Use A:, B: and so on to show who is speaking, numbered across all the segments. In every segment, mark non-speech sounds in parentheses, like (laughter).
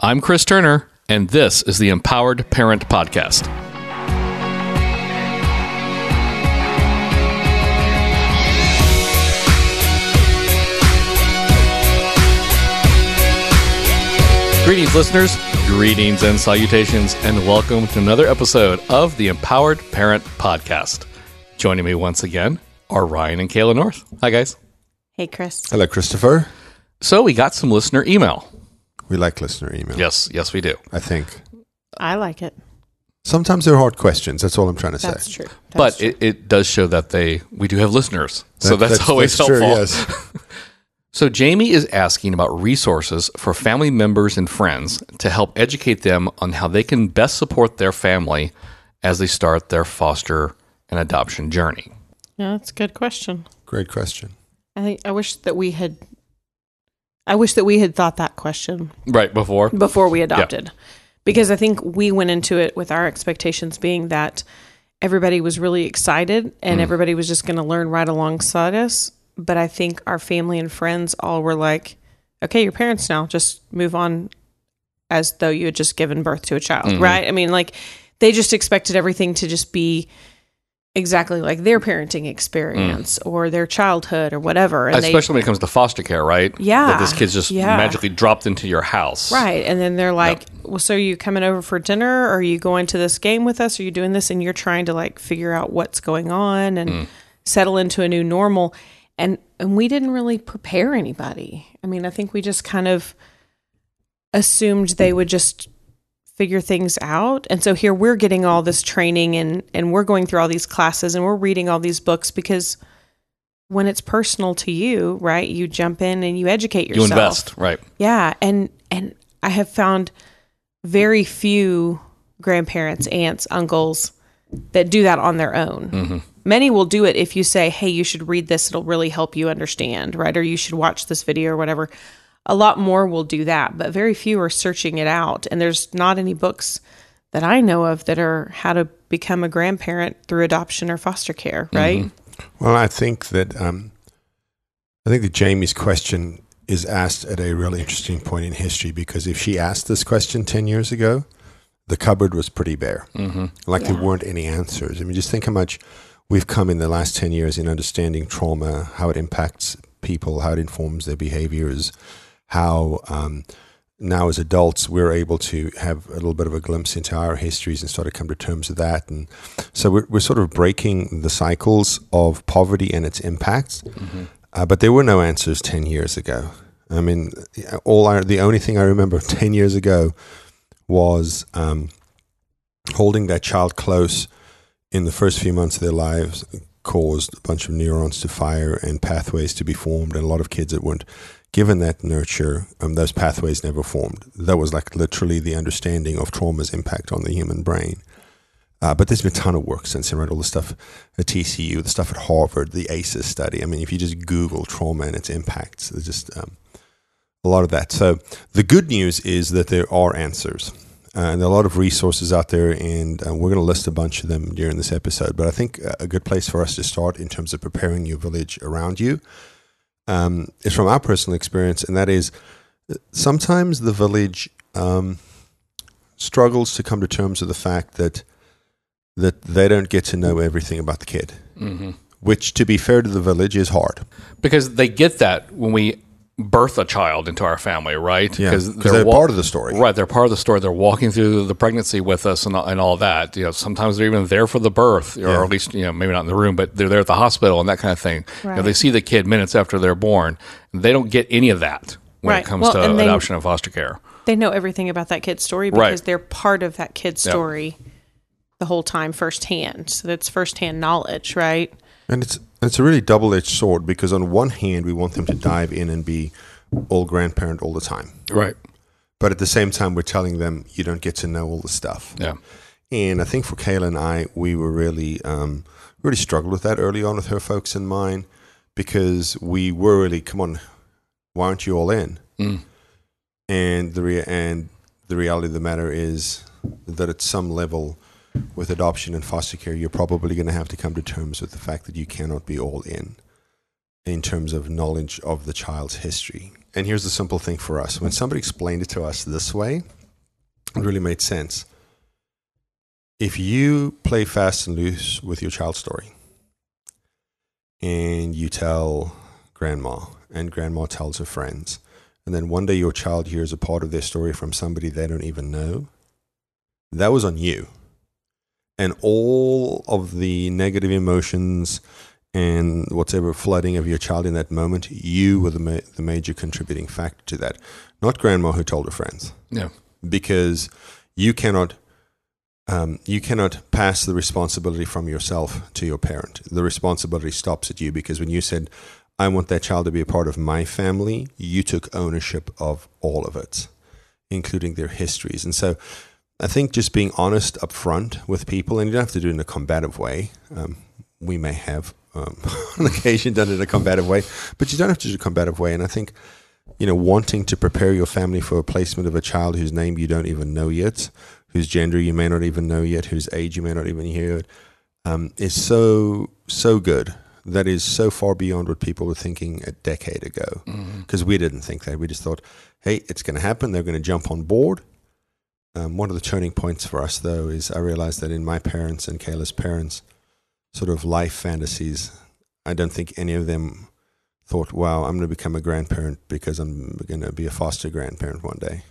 A: I'm Chris Turner, and this is the Empowered Parent Podcast. Greetings, listeners. Greetings and salutations, and welcome to another episode of the Empowered Parent Podcast. Joining me once again are Ryan and Kayla North. Hi, guys.
B: Hey, Chris.
C: Hello, Christopher.
A: So, we got some listener email.
C: We like listener email.
A: Yes, yes, we do.
C: I think.
B: I like it.
C: Sometimes they're hard questions. That's all I'm trying to
B: That's
C: say.
B: true. That's
A: but
B: true.
A: it, it does show that they we do have listeners, so
C: That-
A: that's, (laughs) always helpful.
C: true, yes. (laughs)
A: So Jamie is asking about resources for family members and friends to help educate them on how they can best support their family as they start their foster and adoption journey.
B: yeah, that's a good question.
C: Great question.
B: I think I wish that we had. I wish that we had thought that question
A: Right before,
B: before we adopted, because I think we went into it with our expectations being that everybody was really excited and mm. everybody was just going to learn right alongside us. But I think our family and friends all were like, "Okay, you're parents now. Just move on." As though you had just given birth to a child, mm-hmm. right? I mean, like they just expected everything to just be exactly like their parenting mm. experience or their childhood or whatever. And they,
A: especially when it comes to foster care, right?
B: Yeah,
A: that this kid's just
B: yeah.
A: magically dropped into your house,
B: Right. And then they're like, well, so are you coming over for dinner? Or are you going to this game with us? Are you doing this? And you're trying to like figure out what's going on and mm. settle into a new normal. And, and we didn't really prepare anybody. I mean, I think we just kind of assumed they would just figure things out. And so here we're getting all this training and, and we're going through all these classes and we're reading all these books because when it's personal to you, right, you jump in and you educate yourself.
A: You invest, right?
B: Yeah, and and I have found very few grandparents, aunts, uncles that do that on their own. Mm-hmm. Many will do it if you say, "Hey, you should read this; it'll really help you understand," right? Or you should watch this video or whatever. A lot more will do that, but very few are searching it out. And there's not any books that I know of that are how to become a grandparent through adoption or foster care, right?
C: Well, I think that um, I think that Jamie's question is asked at a really interesting point in history because if she asked this question ten years ago, the cupboard was pretty bare. Mm-hmm. Like there weren't any answers. I mean, just think how much we've come in the last ten years in understanding trauma, how it impacts people, how it informs their behaviors, how um, now as adults we're able to have a little bit of a glimpse into our histories and start to come to terms with that. And so we're, we're sort of breaking the cycles of poverty and its impacts. Uh, but there were no answers 10 years ago. I mean all I, the only thing i remember (laughs) 10 years ago was um, holding that child close in the first few months of their lives caused a bunch of neurons to fire and pathways to be formed and a lot of kids that weren't given that nurture um, those pathways never formed that was like literally the understanding of trauma's impact on the human brain uh, but there's been a ton of work since right? All the stuff at TCU, the stuff at Harvard, the ACEs study. I mean, if you just Google trauma and its impacts, there's just um, a lot of that. So the good news is that there are answers. Uh, and there are a lot of resources out there, and uh, we're going to list a bunch of them during this episode. But I think a good place for us to start in terms of preparing your village around you um, is from our personal experience, and that is sometimes the village um, struggles to come to terms with the fact that that they don't get to know everything about the kid,
A: Mm-hmm.
C: which, to be fair to the village, is hard.
A: Because they get that when we birth a child into our family, right?
C: because they're, part of the story.
A: Right, they're part of the story. They're walking through the pregnancy with us and, and all that. You know, sometimes they're even there for the birth, or
C: Yeah.
A: at least you know maybe not in the room, but they're there at the hospital and that kind of thing. You know, they see the kid minutes after they're born. They don't get any of that when
B: Right.
A: it comes
B: Well,
A: to
B: and they-
A: adoption and foster care.
B: They know everything about that kid's story
A: Right.
B: because they're part of that kid's
A: Yep.
B: story the whole time firsthand. So that's firsthand knowledge, right?
C: And it's it's a really double edged sword because on one hand we want them to dive in and be all grandparent all the time,
A: Right.
C: but at the same time we're telling them you don't get to know all the stuff.
A: Yeah.
C: And I think for Kayla and I, we were really, um, really struggled with that early on with her folks in mind because we were really, come on, why aren't you all in?
A: Mm.
C: And the rea- and the reality of the matter is that at some level, with adoption and foster care, you're probably going to have to come to terms with the fact that you cannot be all in. in terms of knowledge of the child's history. And here's the simple thing for us when somebody explained it to us this way, it really made sense. If you play fast and loose with your child's story and you tell grandma, and grandma tells her friends, and then one day your child hears a part of their story from somebody they don't even know, that was on you. And all of the negative emotions and whatever flooding of your child in that moment, you were the, ma- the major contributing factor to that, not grandma who told her friends.
A: Yeah.
C: Because you cannot. Um, you cannot pass the responsibility from yourself to your parent. The responsibility stops at you because when you said, I want that child to be a part of my family, you took ownership of all of it, including their histories. And so I think just being honest up front with people, and you don't have to do it in a combative way. Um, we may have um, (laughs) on occasion done it in a combative way, but you don't have to do it in a combative way. And I think, you know, wanting to prepare your family for a placement of a child whose name you don't even know yet, whose gender you may not even know yet, whose age you may not even hear yet, um, is so, so good. That is so far beyond what people were thinking a decade ago. Because we didn't think that. We just thought, hey, it's going to happen. They're going to jump on board. Um, one of the turning points for us, though, is I realized that in my parents and Kayla's parents' sort of life fantasies, I don't think any of them thought, wow, I'm going to become a grandparent because I'm going to be a foster grandparent one day.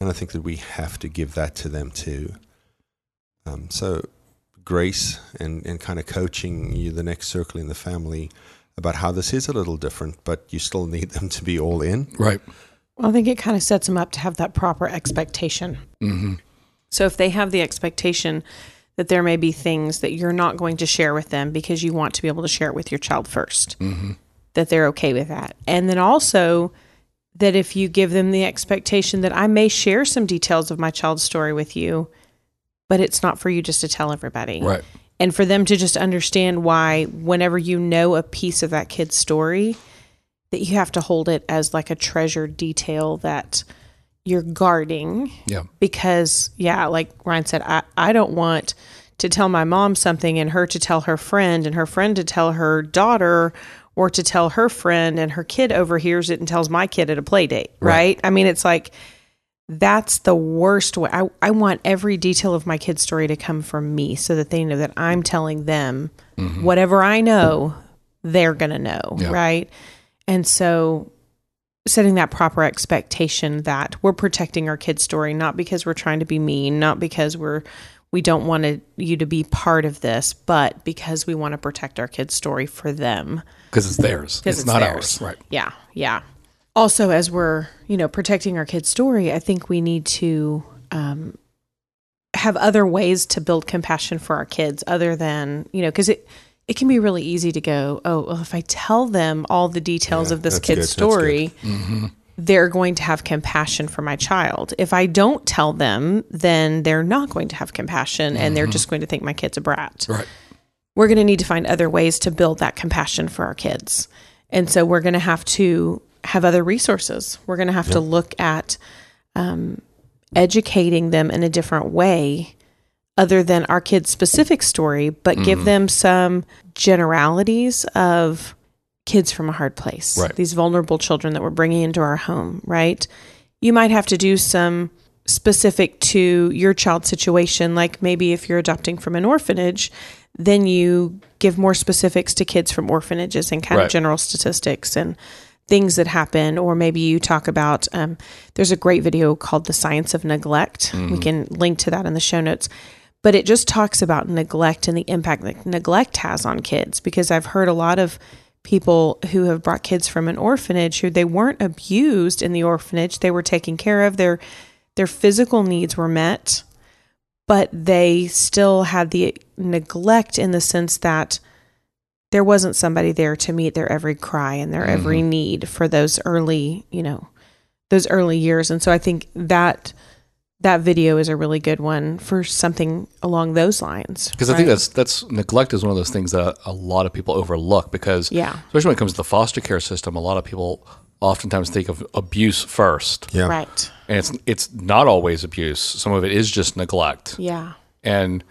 C: And I think that we have to give that to them too. Um, so, grace and, and kind of coaching you, the next circle in the family, about how this is a little different, but you still (laughs) need them to be all in.
A: Right.
B: Well, I think it kind of sets them up to have that proper expectation.
A: Mm-hmm.
B: So if they have the expectation that there may be things that you're not going to share with them because you want to be able to share it with your child 1st that they're okay with that. And then also that if you give them the expectation that I may share some details of my child's story with you, but it's not for you just to tell everybody.
A: Right.
B: And for them to just understand why, whenever you know a piece of that kid's story, that you have to hold it as like a treasured detail that you're guarding
A: Yeah.
B: because yeah like ryan said i, I don't want to tell my mom something and her to tell her friend and her friend to tell her daughter or to tell her friend and her kid overhears it and tells my kid at a play date right,
A: Right.
B: i mean it's like that's the worst way I, I want every detail of my kid's story to come from me so that they know that i'm telling them mm-hmm. whatever i know they're gonna know
A: Yeah.
B: right and so setting that proper expectation that we're protecting our kid's story not because we're trying to be mean not because we're we don't want to, you to be part of this but because we want to protect our kid's story for them
A: Because it's theirs.
B: 'Cause
A: It's, not
B: theirs.
A: ours. Right.
B: yeah yeah also as we're you know protecting our kid's story i think we need to um, have other ways to build compassion for our kids other than you know because it it can be really easy to go oh well if i tell them all the details
C: Yeah,
B: of this kid's
C: good,
B: story they're going to have compassion for my child if i don't tell them then they're not going to have compassion and they're just going to think my kid's a brat
A: Right.
B: we're going to need to find other ways to build that compassion for our kids. And so we're going to have to have other resources. We're going to have to look at um, educating them in a different way other than our kids' specific story, but give them some generalities of kids from a hard place,
A: Right.
B: these vulnerable children that we're bringing into our home, right? You might have to do some specific to your child's situation, like maybe if you're adopting from an orphanage, then you give more specifics to kids from orphanages and kind
A: Right.
B: of general statistics and things that happen or maybe you talk about um, there's a great video called the science of neglect we can link to that in the show notes but it just talks about neglect and the impact that neglect has on kids because i've heard a lot of people who have brought kids from an orphanage who they weren't abused in the orphanage. They were taken care of. Their their physical needs were met but they still had the neglect in the sense that there wasn't somebody there to meet their every cry and their every mm-hmm. need for those early, you know, those early years. And so I think that that video is a really good one for something along those lines.
A: Because I think
B: right?
A: that's that's neglect is one of those things that a lot of people overlook. Because
B: Yeah.
A: especially when it comes to the foster care system, a lot of people oftentimes think of abuse first,
C: Yeah.
B: right.
A: and it's it's not always abuse. Some of it is just neglect.
B: Yeah.
A: And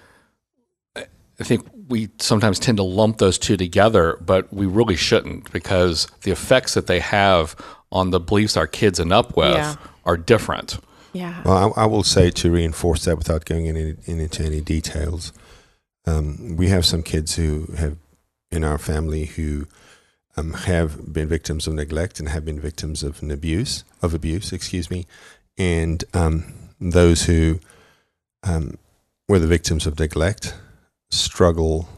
A: I think we sometimes tend to lump those two together, but we really shouldn't because the effects that they have on the beliefs our kids end up with
B: Yeah.
A: are different.
B: Yeah.
C: Well, I, I will say to reinforce that without going in, in, into any details, um, we have some kids who have in our family who um, have been victims of neglect and have been victims of an abuse of abuse, excuse me, and um, those who um, were the victims of neglect struggle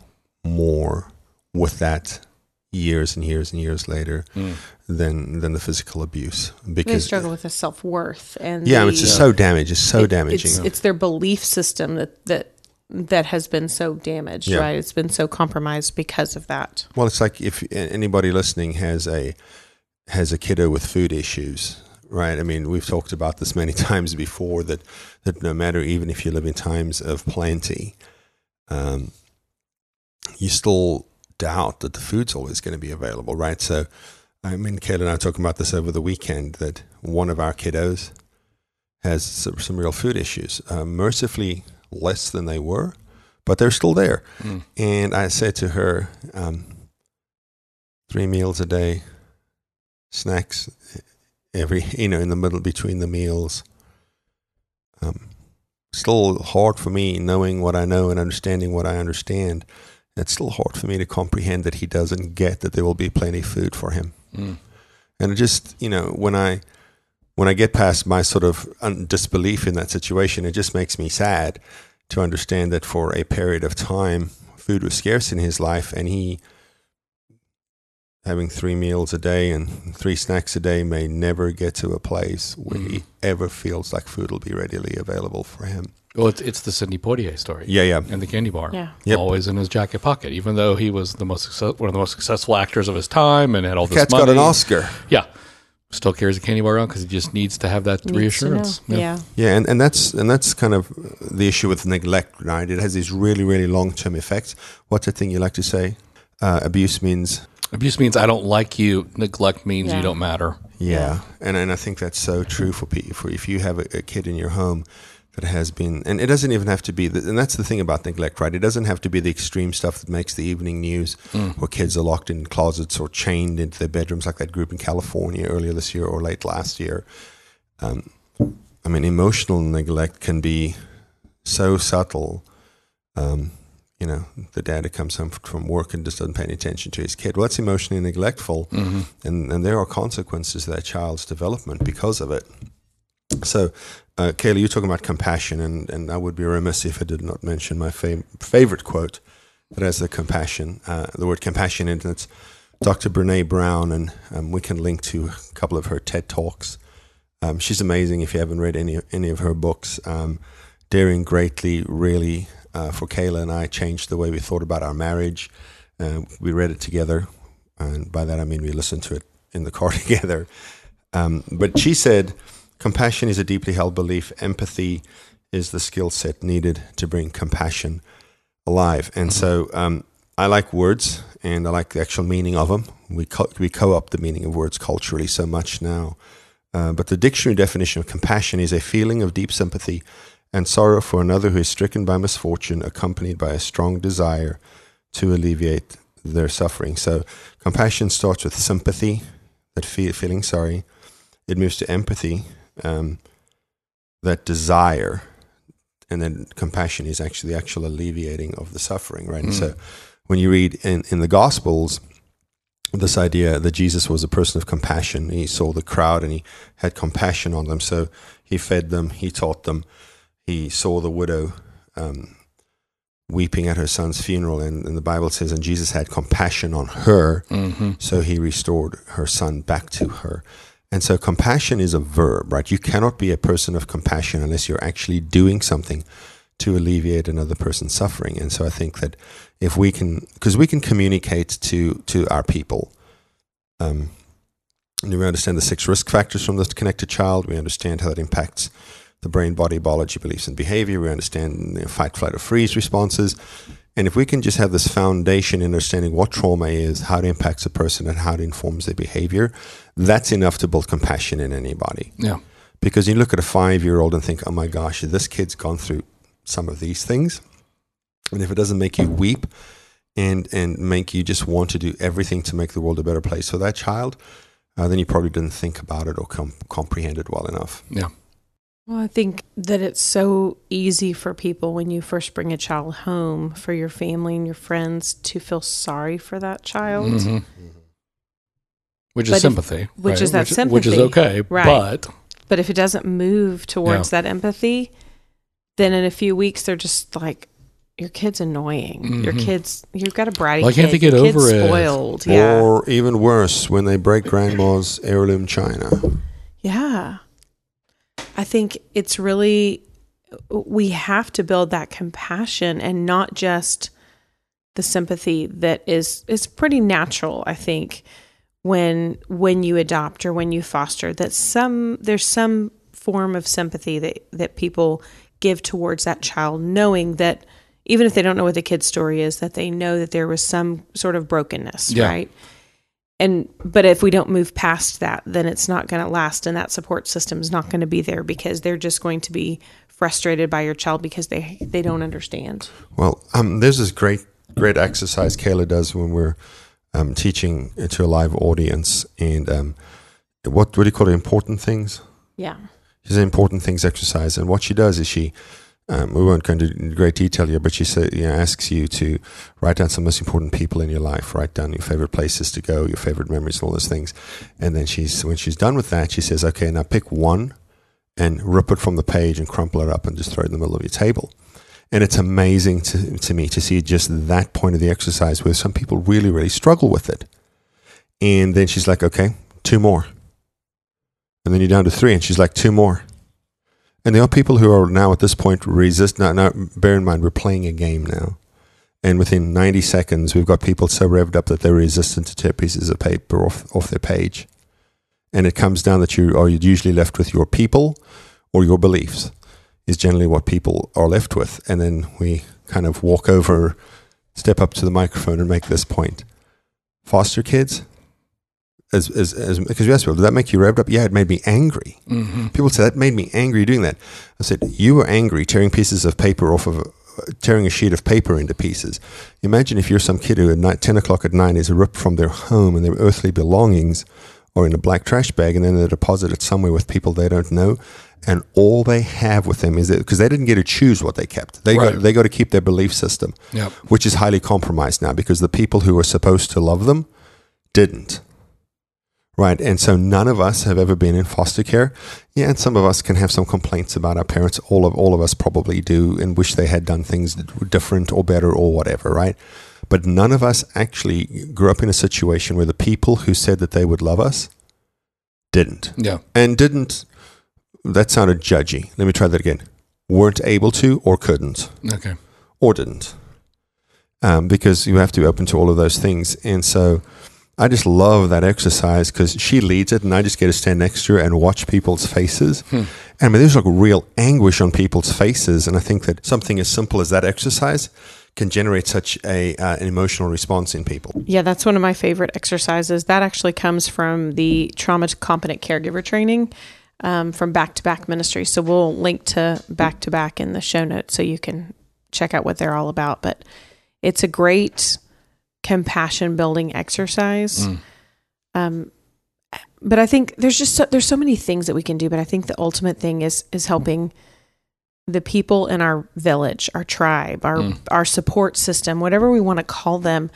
C: more with that years and years and years later
A: Mm.
C: than than the physical abuse because they
B: struggle with the self worth and
C: yeah,
B: the,
C: it's just so damaged. It's so
B: it-
C: damaging.
B: It's, it's their belief system that that that has been so damaged,
C: Yeah.
B: right? It's been so compromised because of that.
C: Well, it's like if anybody listening has a has a kiddo with food issues, right? I mean, we've talked about this many (laughs) times before that that no matter even if you live in times of plenty, um, you still doubt that the food's always going to be available, right? So, I mean, Kayla and I were talking about this over the weekend that one of our kiddos has some, some real food issues, uh, mercifully less than they were, but they're still there.
A: Mm.
C: And I said to her, um, three meals a day, snacks every, (laughs) you know, in the middle between the meals. Um, still hard for me knowing what I know and understanding what I understand. It's still hard for me to comprehend that he doesn't get that there will be plenty of food for him.
A: Mm.
C: And just, you know, when I when I get past my sort of un- disbelief in that situation, it just makes me sad to understand that for a period of time, food was scarce in his life, and he having three meals a day and three snacks a day may never get to a place where he ever feels like food will be readily available for him.
A: Well, it's, it's the Sidney Poitier story.
C: Yeah, yeah.
A: And the candy bar.
B: Yeah.
C: Yep.
A: Always in his jacket pocket, even though he was the most success, one of the most successful actors of his time and had all this
C: Cat's
A: money.
C: got an Oscar.
A: Yeah. Still carries a candy bar around because he just needs to have that
B: Needs
A: reassurance.
B: know. Yeah.
C: Yeah, and, and that's and that's kind of the issue with neglect, right? It has these really, really long term effects. What's the thing you like to say? Uh, abuse means
A: Abuse means I don't like you. Neglect means
B: Yeah.
A: you don't matter.
C: Yeah, and and I think that's so true for people. For if you have a, a kid in your home has been, and it doesn't even have to be, the, and that's the thing about neglect, right? It doesn't have to be the extreme stuff that makes the evening news, where kids are locked in closets or chained into their bedrooms, like that group in California earlier this year or late last year. Um, I mean, emotional neglect can be so subtle. Um, you know, the dad who comes home from work and just doesn't pay any attention to his kid. Well, that's emotionally neglectful,
A: Mm-hmm.
C: and and there are consequences to that child's development because of it. So, uh, Kayla, you're talking about compassion, and, and I would be remiss if I did not mention my fav- favorite quote that has the compassion, uh, the word compassion in it. Dr. Brene Brown, and um, we can link to a couple of her TED talks. Um, she's amazing. If you haven't read any any of her books, um, Daring Greatly really uh, for Kayla and I changed the way we thought about our marriage. Uh, we read it together, and by that I mean we listened to it in the car (laughs) together. Um, but she said, compassion is a deeply held belief. Empathy is the skill set needed to bring compassion alive. And so um, I like words, and I like the actual meaning of them. We co- we co-opt the meaning of words culturally so much now. Uh, but the dictionary definition of compassion is a feeling of deep sympathy and sorrow for another who is stricken by misfortune, accompanied by a strong desire to alleviate their suffering. So, compassion starts with sympathy, that feel, feeling sorry. It moves to empathy, um, that desire, and then compassion is actually the actual alleviating of the suffering, right? And so, when you read in, in the Gospels, this idea that Jesus was a person of compassion. He saw the crowd and he had compassion on them. So he fed them, he taught them. He saw the widow um, weeping at her son's funeral. And, and the Bible says, and Jesus had compassion on her.
A: Mm-hmm.
C: So he restored her son back to her. And so compassion is a verb, right? You cannot be a person of compassion unless you're actually doing something to alleviate another person's suffering. And so I think that if we can, because we can communicate to to our people, um, and we understand the six risk factors from the connected child. We understand how that impacts the brain, body, biology, beliefs, and behavior. We understand know, fight, flight, or freeze responses. And if we can just have this foundation in understanding what trauma is, how it impacts a person, and how it informs their behavior, that's enough to build compassion in anybody.
A: Yeah.
C: Because you look at a five year old and think, oh my gosh, this kid's gone through some of these things. And if it doesn't make you weep, and and make you just want to do everything to make the world a better place for that child, uh, then you probably didn't think about it or com- comprehend it well enough.
A: Yeah.
B: Well, I think that it's so easy for people when you first bring a child home for your family and your friends to feel sorry for that child.
A: Mhm. Which is
B: But if-
A: sympathy.
B: which
A: right?
B: is that sympathy.
A: Which is okay.
B: Right.
A: But
B: But if it doesn't move towards that empathy, then in a few weeks they're just like, your kid's annoying. Your
A: Mhm.
B: kid's you've got a bratty
A: Why
B: kid.
A: can't they get
B: Your kid's
A: over it?
B: spoiled. Yeah.
C: Or even worse, when they break grandma's heirloom china.
B: Yeah. I think it's really, we have to build that compassion and not just the sympathy that is, is pretty natural, I think, when, when you adopt or when you foster that some, there's some form of sympathy that, that people give towards that child, knowing that even if they don't know what the kid's story is, that they know that there was some sort of brokenness,
A: Yeah.
B: right? And but if we don't move past that then it's not going to last and that support system is not going to be there because they're just going to be frustrated by your child because they they don't understand
C: Well, um, there's this great, great exercise Kayla does when we're um, teaching to a live audience, and um, what what do you call it? Important things.
B: yeah
C: She's an important things exercise, and what she does is she, um, we won't go into great detail here, but she say, you know, asks you to write down some most important people in your life, write down your favorite places to go, your favorite memories, and all those things, and then she's when she's done with that, she says, okay, now pick one, and rip it from the page and crumple it up and just throw it in the middle of your table. And it's amazing to, to me to see just that point of the exercise where some people really, really struggle with it. And then she's like, okay, two more. And then you're down to three, and she's like, two more. And there are people who are now at this point resist. Now, now, bear in mind, we're playing a game now. And within 90 seconds, we've got people so revved up that they're resistant to tear pieces of paper off, off their page. And it comes down that you are usually left with your people or your beliefs, is generally what people are left with. And then we kind of walk over, step up to the microphone, and make this point. Foster kids, as, as, as, because you asked people, did that make you revved up? Yeah, it made me angry.
A: hmm
C: People say that made me angry doing that. I said, You were angry tearing pieces of paper off of, tearing a sheet of paper into pieces. Imagine if you're some kid who at night, 10 o'clock at night is ripped from their home and their earthly belongings or in a black trash bag and then they're deposited somewhere with people they don't know. And all they have with them is that because they didn't get to choose what they kept. They
A: Right.
C: got they got to keep their belief system,
A: Yep.
C: which is highly compromised now because the people who were supposed to love them didn't. Right. And so none of us have ever been in foster care. Yeah, and some of us can have some complaints about our parents. All of all of us probably do and wish they had done things different or better or whatever, right? But none of us actually grew up in a situation where the people who said that they would love us didn't.
A: Yeah.
C: And didn't that sounded judgy. Let me try that again. Weren't able to or couldn't
A: Okay.
C: or didn't. Um, because you have to be open to all of those things. And so I just love that exercise because she leads it and I just get to stand next to her and watch people's faces.
A: Hmm.
C: And I mean, there's like real anguish on people's faces. And I think that something as simple as that exercise can generate such a, uh, an emotional response in people.
B: yeah that's one of my favorite exercises that actually comes from the trauma competent caregiver training um, from Back2Back ministry so we'll link to Back2Back in the show notes so you can check out what they're all about but it's a great compassion building exercise
A: Mm.
B: um, but I think there's just so, there's so many things that we can do. But I think the ultimate thing is is helping the people in our village, our tribe, our
A: Mm.
B: our support system, whatever we want to call them,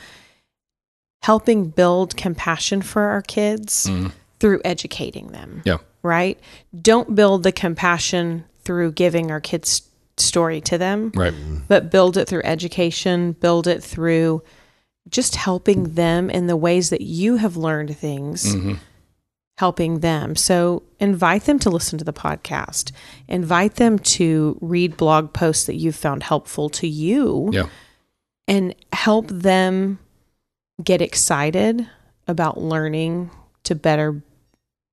B: helping build compassion for our kids
A: Mm.
B: through educating them.
A: Yeah.
B: Right. Don't build the compassion through giving our kids story to them
A: Right.
B: but build it through education, build it through just helping them in the ways that you have learned things,
A: hmm
B: helping them. So invite them to listen to the podcast, invite them to read blog posts that you've found helpful to you,
A: Yeah.
B: and help them get excited about learning to better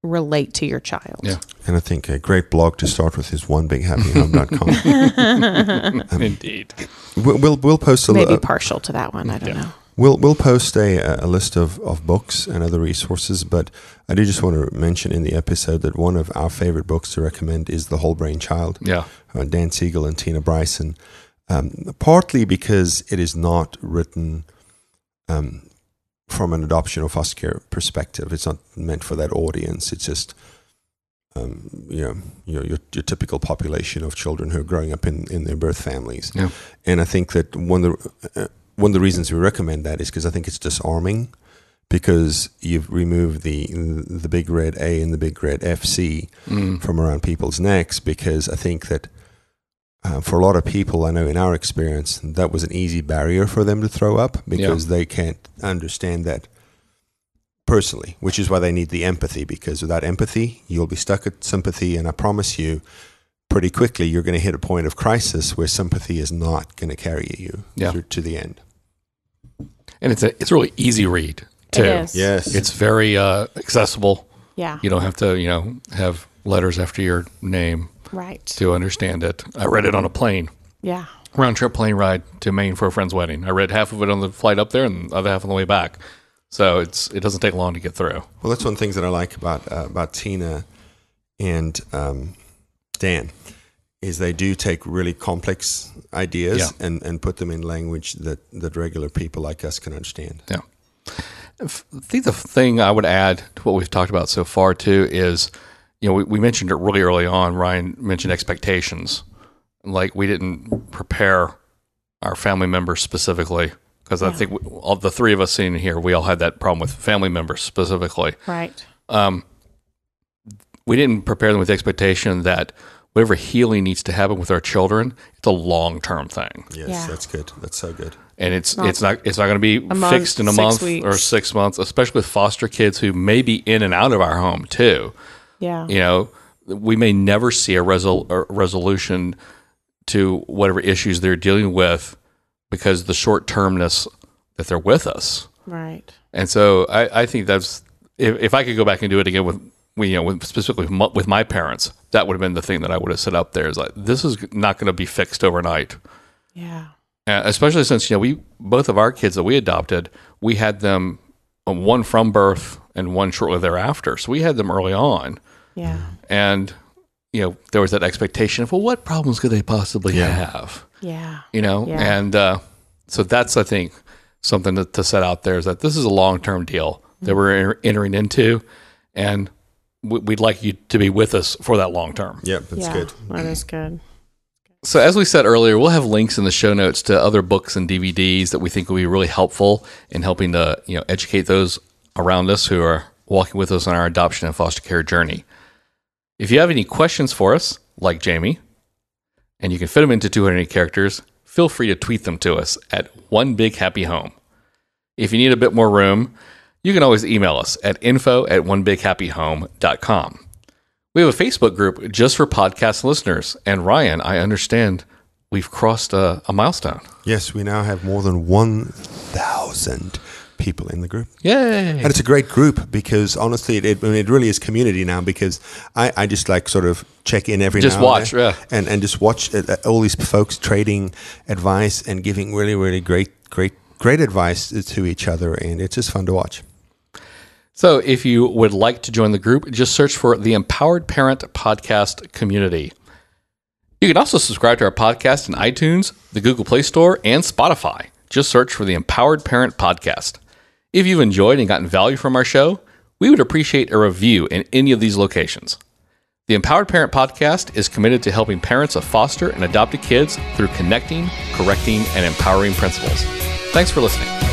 B: relate to your child.
A: Yeah.
C: And I think a great blog to start with is onebighappyhome.com. (laughs) (laughs)
A: Indeed.
C: we'll, we'll, we'll post a
B: Maybe
C: li-
B: partial to that one. I don't know.
C: We'll we'll post a, a list of, of books and other resources, but I do just want to mention in the episode that one of our favorite books to recommend is The Whole Brain Child,
A: Yeah.
C: uh, Dan Siegel and Tina Bryson. Um, partly because it is not written um, from an adoption or foster care perspective. It's not meant for that audience. It's just um, you know, you know your, your typical population of children who are growing up in, in their birth families.
A: Yeah.
C: And I think that one of the uh, one of the reasons we recommend that is because I think it's disarming because you've removed the the big red A and the big red FC
A: Mm.
C: from around people's necks because I think that uh, for a lot of people, I know in our experience, that was an easy barrier for them to throw up because they can't understand that personally, which is why they need the empathy because without empathy, you'll be stuck at sympathy. And I promise you, pretty quickly, you're going to hit a point of crisis where sympathy is not going to carry you
A: Yeah.
C: to the end.
A: And it's a it's a really easy read too.
B: It is.
C: Yes.
A: It's very uh, accessible.
B: Yeah.
A: You don't have to, you know, have letters after your name
B: Right.
A: to understand it. I read it on a plane,
B: Yeah.
A: round trip plane ride to Maine for a friend's wedding. I read half of it on the flight up there and the other half on the way back. So it's it doesn't take long to get through.
C: Well, that's one of the things that I like about uh, about Tina and um, Dan is they do take really complex ideas
A: Yeah.
C: and, and put them in language that, that regular people like us can understand.
A: Yeah. I think the thing I would add to what we've talked about so far too is, you know, we, we mentioned it really early on. Ryan mentioned expectations. Like we didn't prepare our family members specifically because I think we, all the three of us sitting here, we all had that problem with family members specifically.
B: Right.
A: Um, We didn't prepare them with the expectation that whatever healing needs to happen with our children, it's a long term thing.
C: Yes,
B: Yeah.
C: that's good. That's so good.
A: and it's
B: Not-
A: it's not it's not going to be
B: month,
A: fixed in a month
B: weeks.
A: or six months, especially with foster kids who may be in and out of our home too.
B: Yeah.
A: You know, we may never see a, resol- a resolution to whatever issues they're dealing with because the short termness that they're with us.
B: Right.
A: And so I, I think that's if, if I could go back and do it again with we you know with specifically with my, with my parents, that would have been the thing that I would have set up there. Is like this is not going to be fixed overnight.
B: Yeah.
A: Uh, especially since you know we both of our kids that we adopted, we had them uh, one from birth and one shortly thereafter. So we had them early on,
B: Yeah.
A: and you know there was that expectation of well, what problems could they possibly have?
B: Yeah.
A: You know,
B: Yeah.
A: and uh, so that's I think something to, to set out there is that this is a long term deal that we're entering into, and we- we'd like you to be with us for that long term.
C: Yep, that's
B: yeah.
C: good.
B: That is good.
A: So, as we said earlier, we'll have links in the show notes to other books and DVDs that we think will be really helpful in helping to you know educate those around us who are walking with us on our adoption and foster care journey. If you have any questions for us, like Jamie, and you can fit them into 200 characters, feel free to tweet them to us at One Big Happy Home. If you need a bit more room, you can always email us at info at onebighappyhome.com. We have a Facebook group just for podcast listeners. And Ryan, I understand we've crossed a, a milestone.
C: Yes, we now have more than 1,000 people in the group.
A: Yay!
C: And it's a great group because honestly, it, it, I mean, it really is community now because I, I just like sort of check in every
A: Just
C: now
A: watch,
C: and,
A: yeah.
C: and and just watch uh, uh, all these folks trading advice and giving really really great great great advice to each other, and it's just fun to watch.
A: So, if you would like to join the group, just search for the Empowered Parent Podcast Community. You can also subscribe to our podcast in iTunes, the Google Play Store, and Spotify. Just search for the Empowered Parent Podcast. If you've enjoyed and gotten value from our show, we would appreciate a review in any of these locations. The Empowered Parent Podcast is committed to helping parents of foster and adopted kids through connecting, correcting, and empowering principles. Thanks for listening.